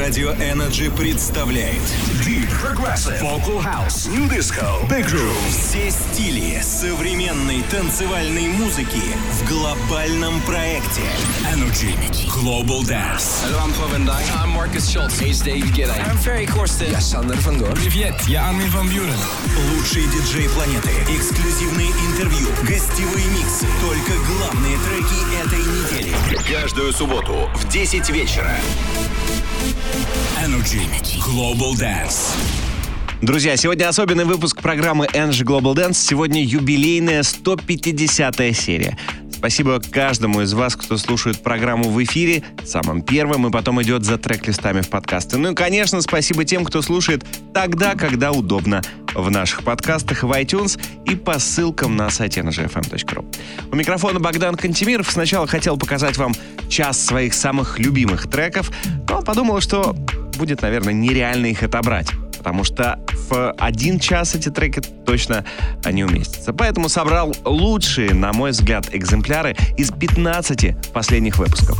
Радио Energy представляет Deep Progressive Vocal House New Disco Big Room все стили современной танцевальной музыки в глобальном проекте Energy Global Dance Hallo, I'm Paul van Dyk. I'm Marcus Schultz. Hey, it's David Guetta. I'm Ferry Corsten. Ja, Sander van Doorn. Привет, я Армин Ван Бюрен. Лучшие диджеи планеты, эксклюзивные интервью, гостевые миксы, только главные треки этой недели. Каждую субботу в 10 вечера. Energy Global Dance Друзья, сегодня особенный выпуск программы Energy Global Dance. Сегодня юбилейная 150-я серия. Спасибо каждому из вас, кто слушает программу в эфире самым первым и потом идет за трек-листами в подкасты. Ну и, конечно, спасибо тем, кто слушает тогда, когда удобно в наших подкастах в iTunes и по ссылкам на сайте ngfm.ru. У микрофона Богдан Кантемиров. Сначала хотел показать вам час своих самых любимых треков, но подумал, что будет, наверное, нереально их отобрать потому что в один час эти треки точно не уместятся. Поэтому собрал лучшие, на мой взгляд, экземпляры из 15 последних выпусков.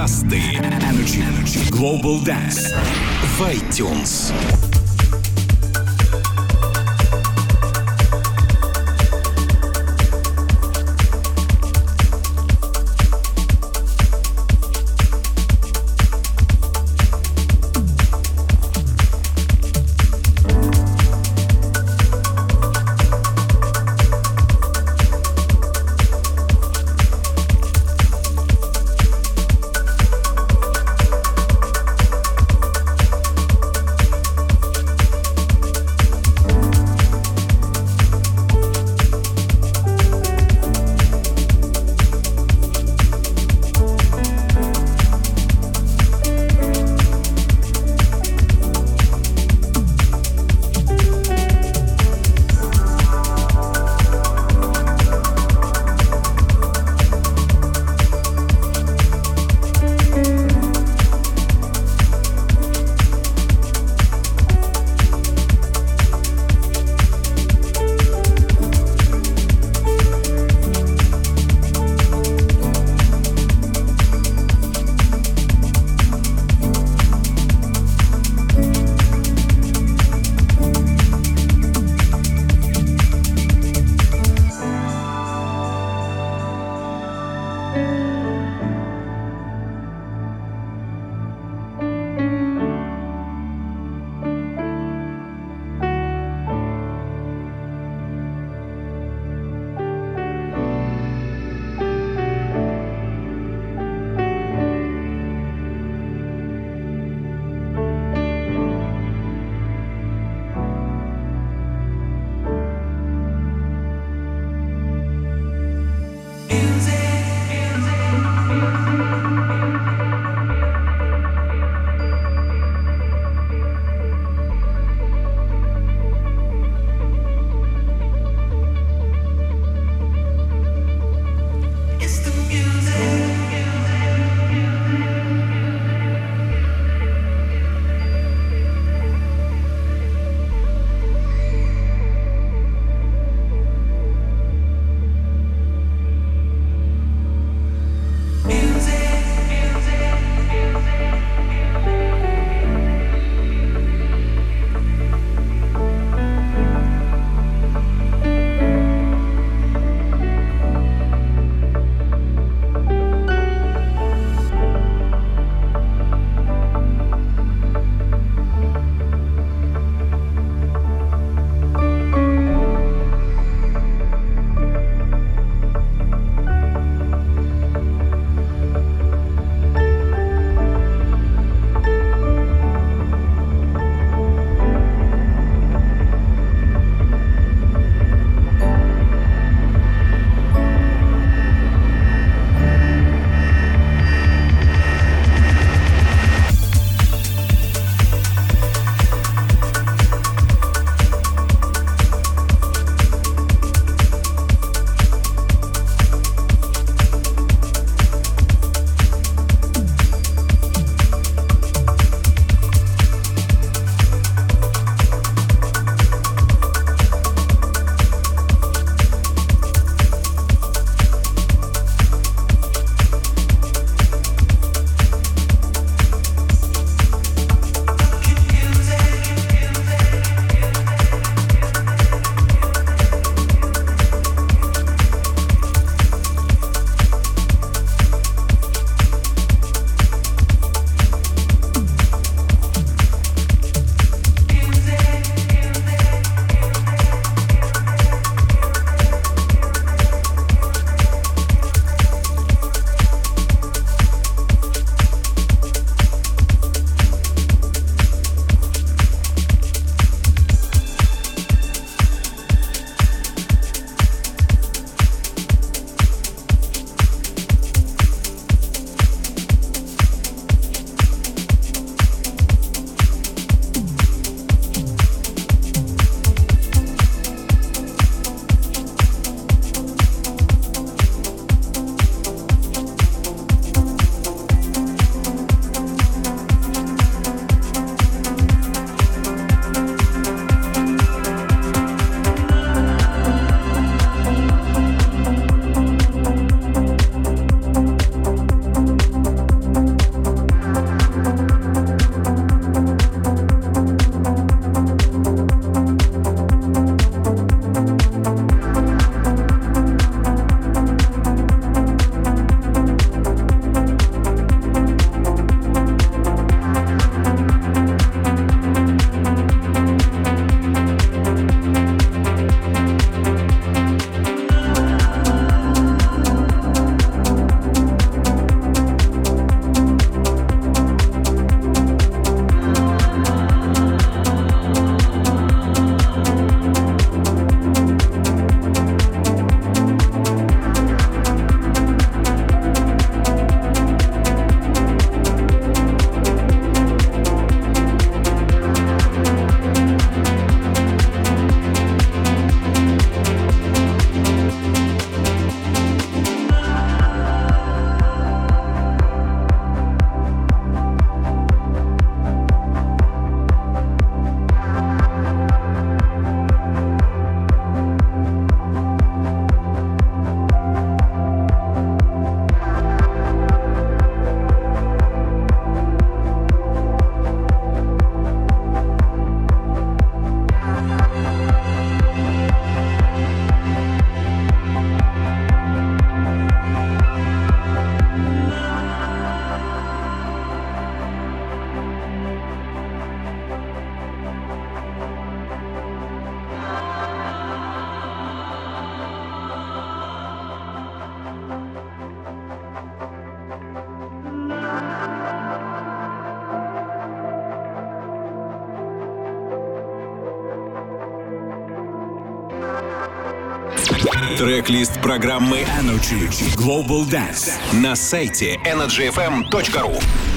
подкасты Energy Global Dance в iTunes. Трек-лист программы Energy Global Dance на сайте energyfm.ru.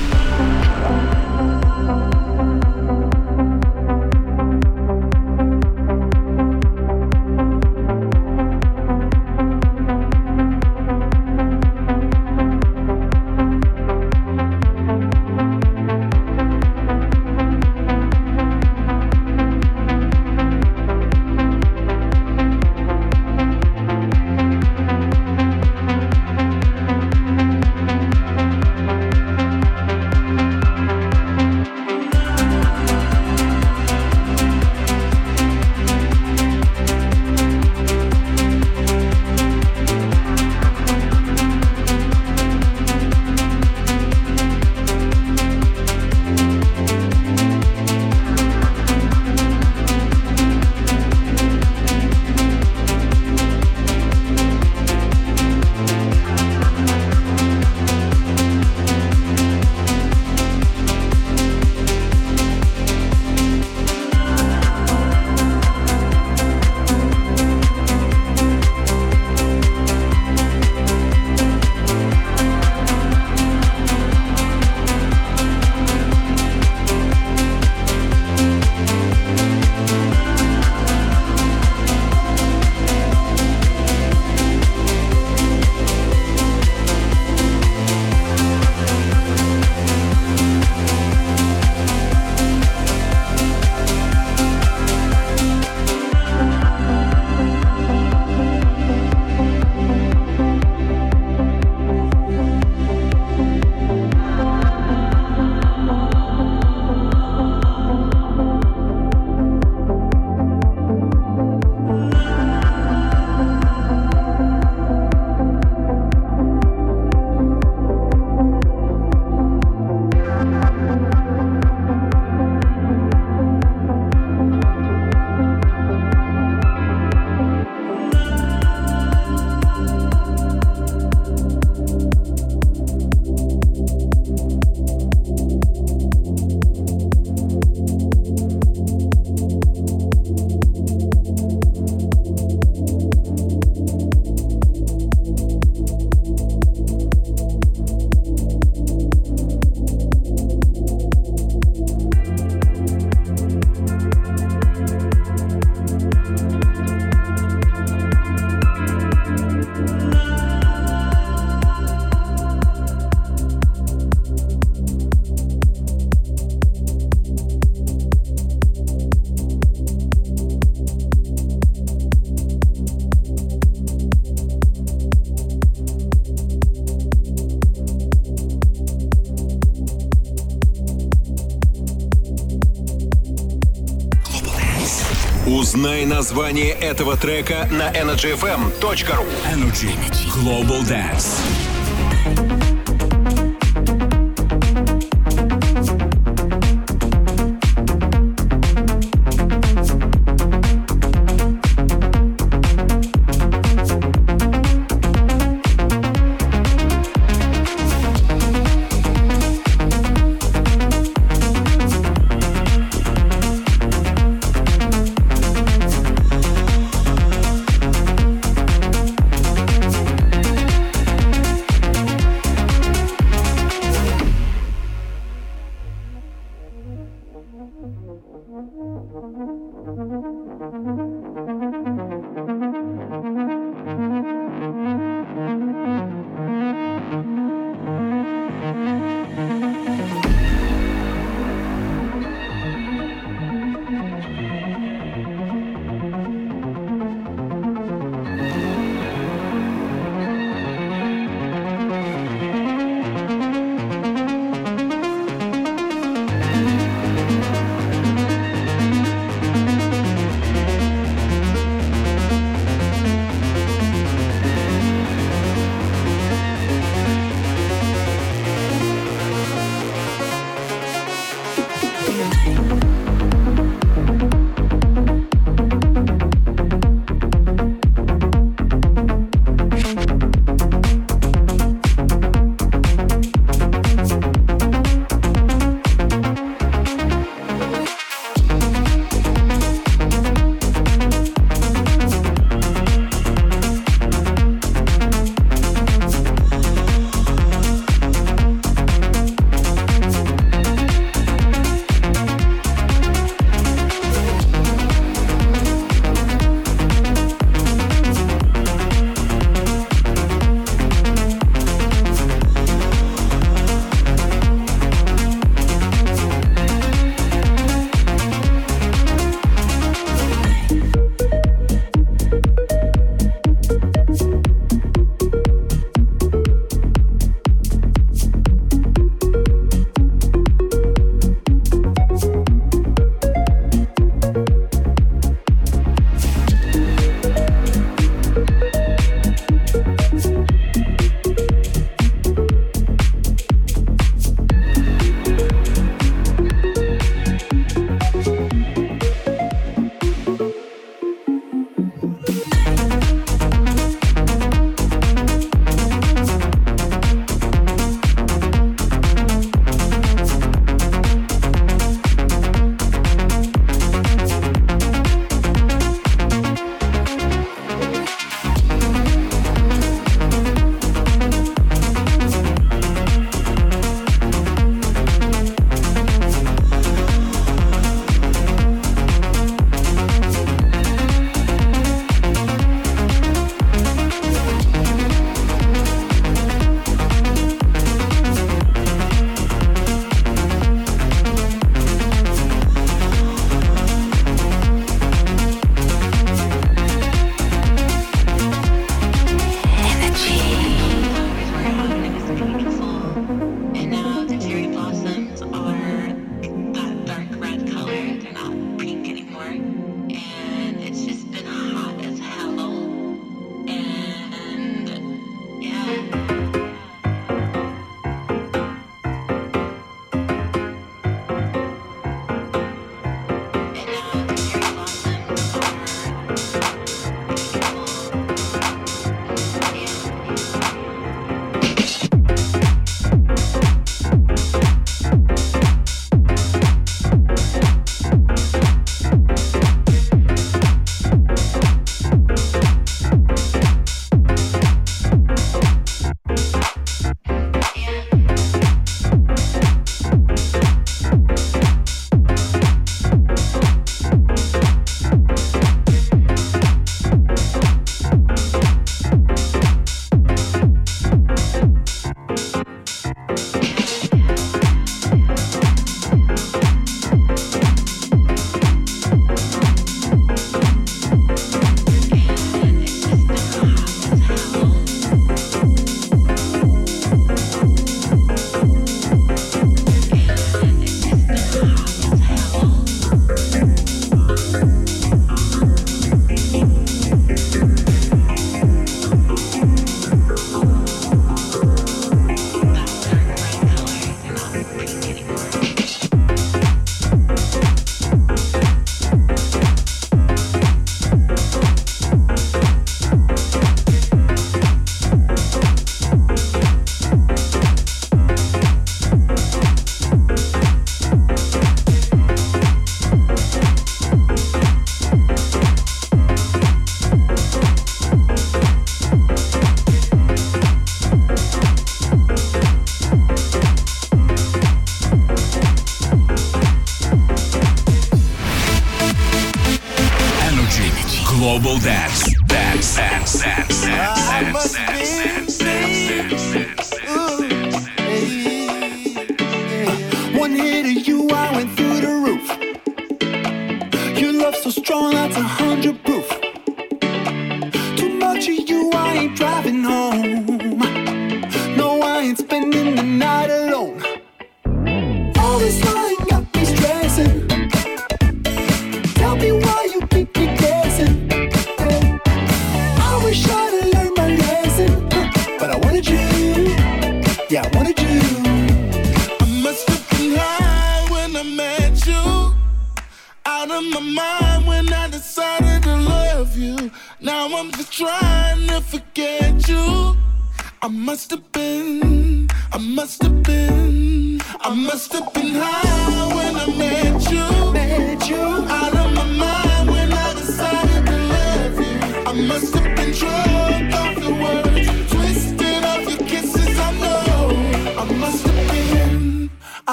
название этого трека на energyfm.ru Energy Global Dance.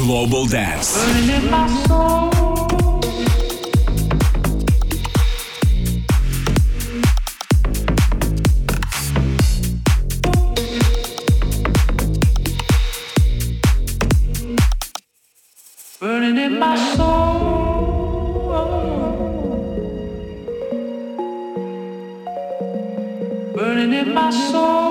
Global Dance. burning in my soul.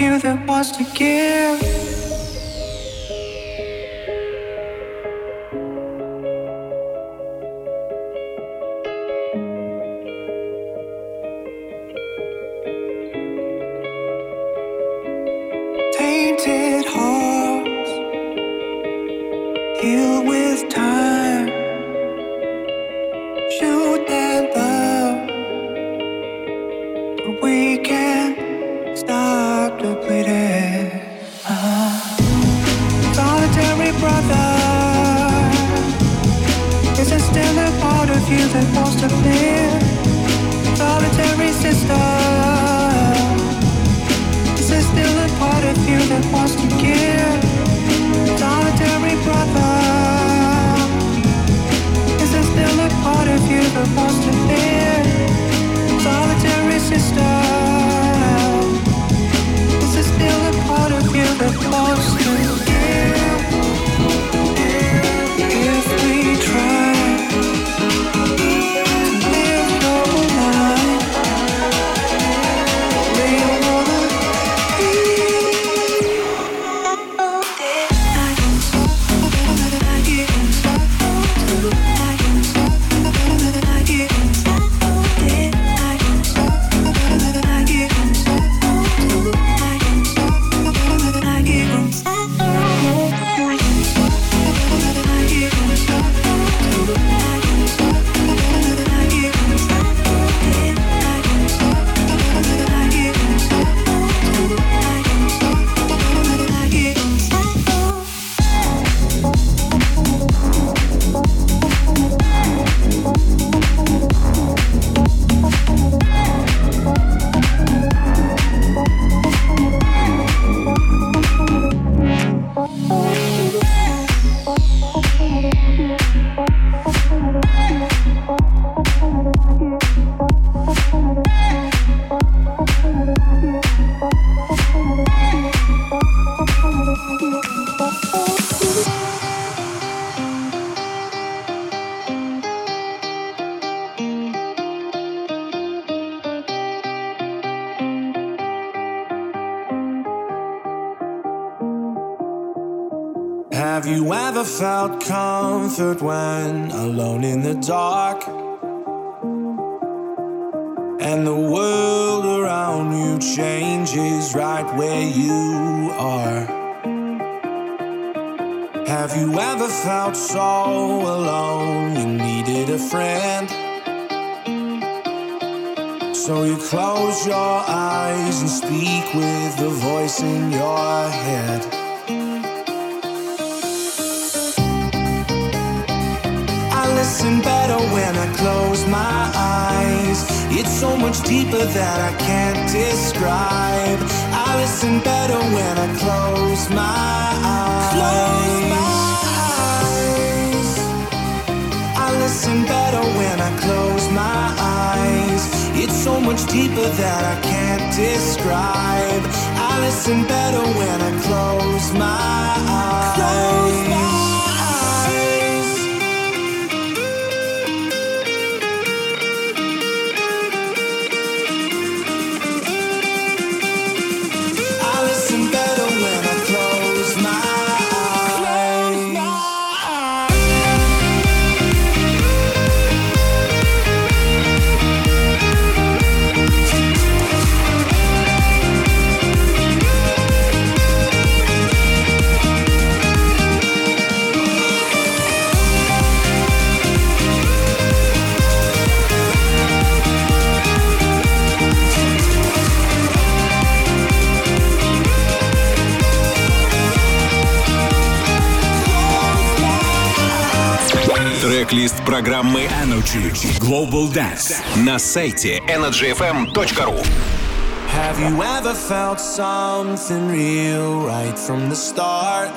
you that wants to give? Comfort when alone in the dark? And the world around you changes right where you are. Have you ever felt so alone you needed a friend? So you close your eyes and speak with the voice in your close my eyes. It's so much deeper that I can't describe. I listen better when I close my eyes. Close my eyes. I listen better when I close my eyes. It's so much deeper that I can't describe. I listen better when I close my eyes. Close my Трек-лист программы Energy Global Dance. на сайте energyfm.ru Have you ever felt something real right from the start?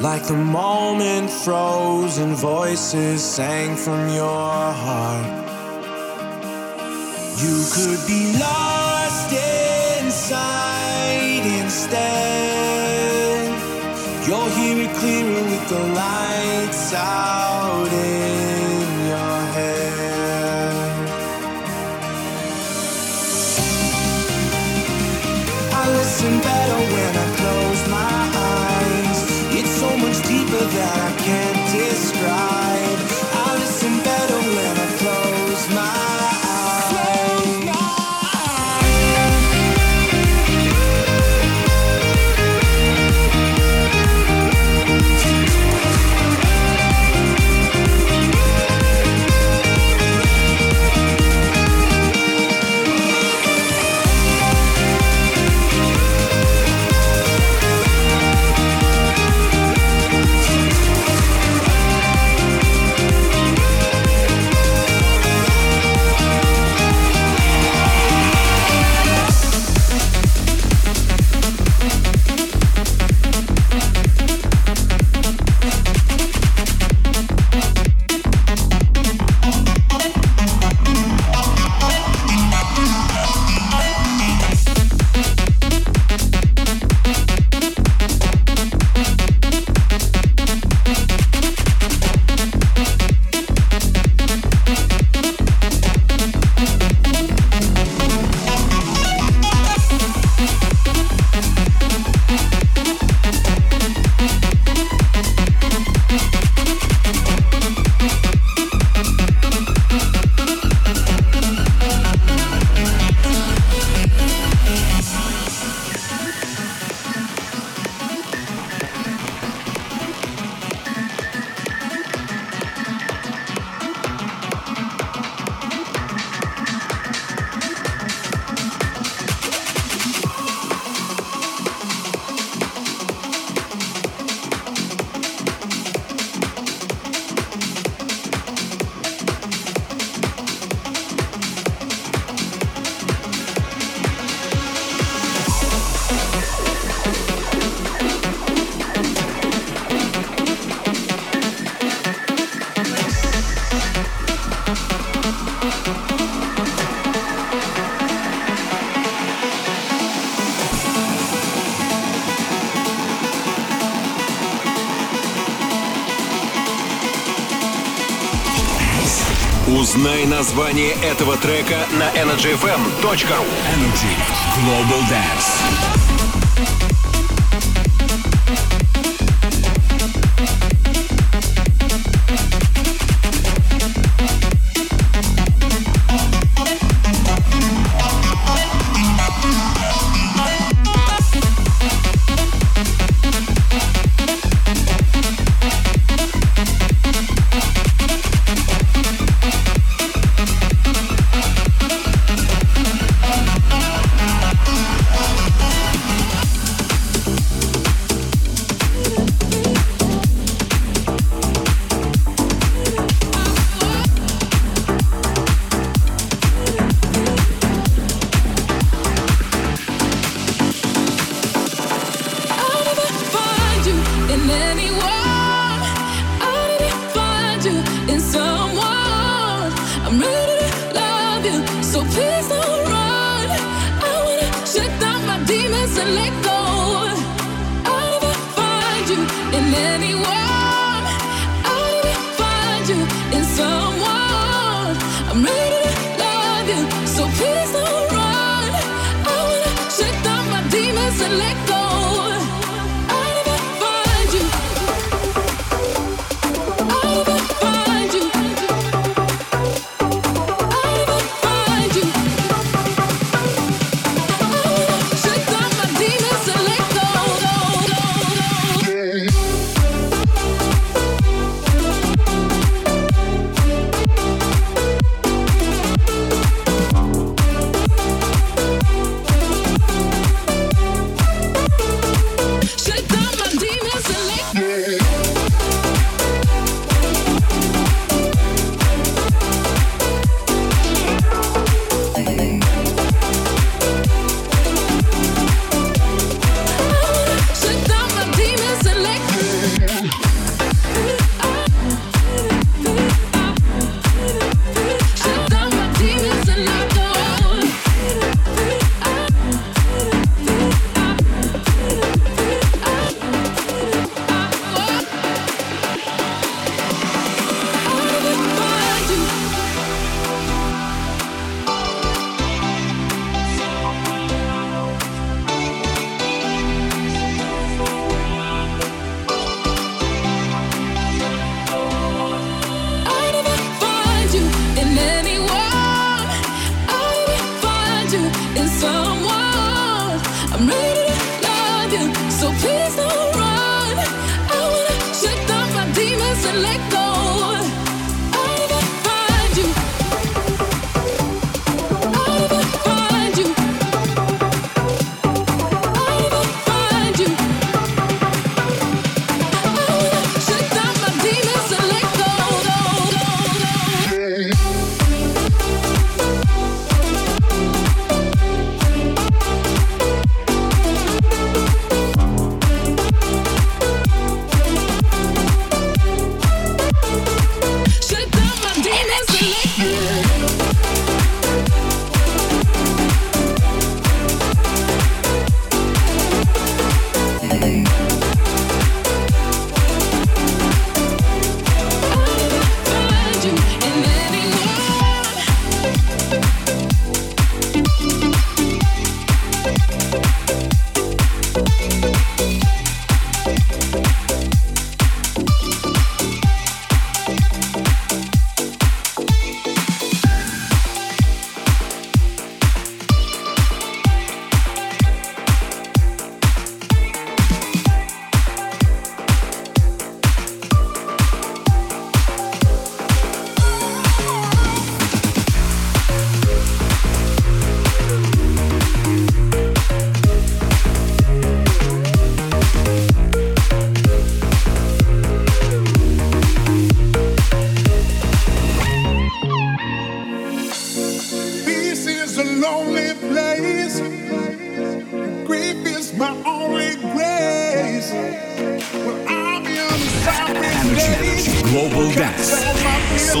Like the moment froze and voices sang from your heart. You could be lost inside instead. Clearer with the lights out название этого трека на energyfm.ru Energy Global Dance.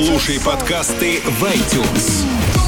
Слушай подкасты в iTunes.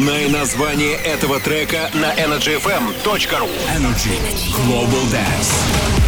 Знай название этого трека на energyfm.ru Energy Global Dance.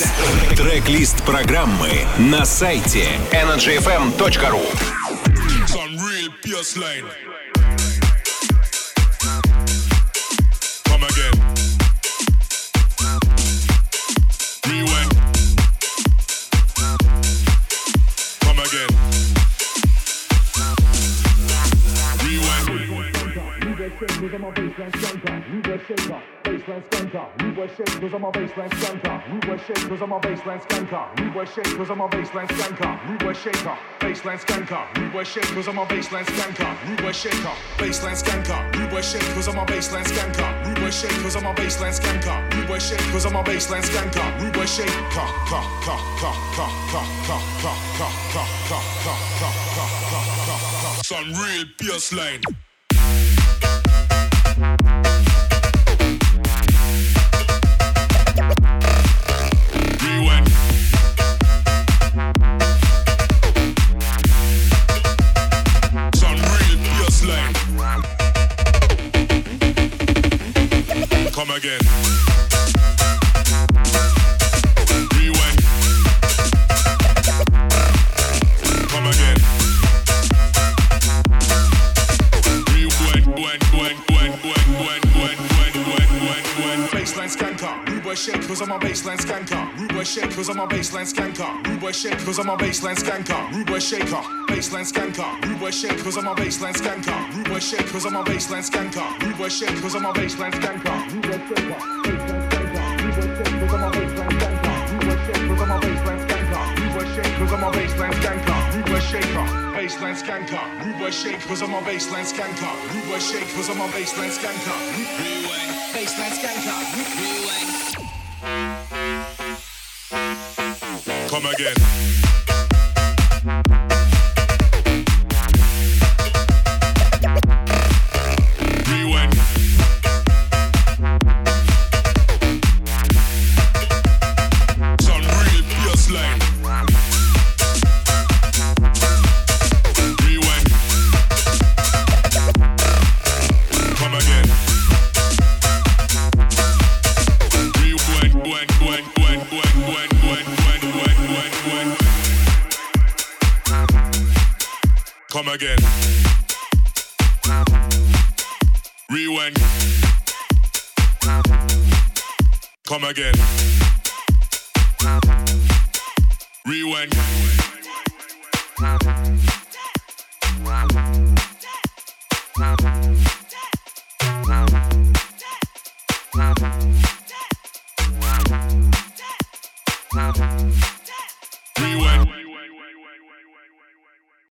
Dance. Трек-лист программы на сайте energyfm.ru Some real. Shake cause I'm a bassline skanker. Rude boy shake cause I'm a bassline skanker. Rude boy shake cause I'm a bassline skanker. Rude boy shaker, bassline skanker. Rude boy shake cause I'm a bassline skanker. Rude boy shaker, bassline skanker. Rude boy shake cause I'm a bassline skanker. Rude boy shake cause I'm a bassline skanker. Rude boy shake cause I'm a bassline skanker. Rude boy shake ka ka ka ka ka ka ka ka ka ka ka ka ka ka ka Some real again. Bassline. shake cause I'm a bassline skanker. Rude boy shake cause I'm a bassline skanker. Rude boy shaker, bassline skanker. Rude boy shake cause I'm a bassline skanker. Rude boy shake cause I'm a bassline skanker. Rude boy shake cause I'm a bassline skanker. Rude boy shaker, bassline skanker. Rude boy shake cause I'm a bassline skanker. Rude boy shake cause I'm a bassline skanker. Rewind, bassline skanker. Rewind. Come again.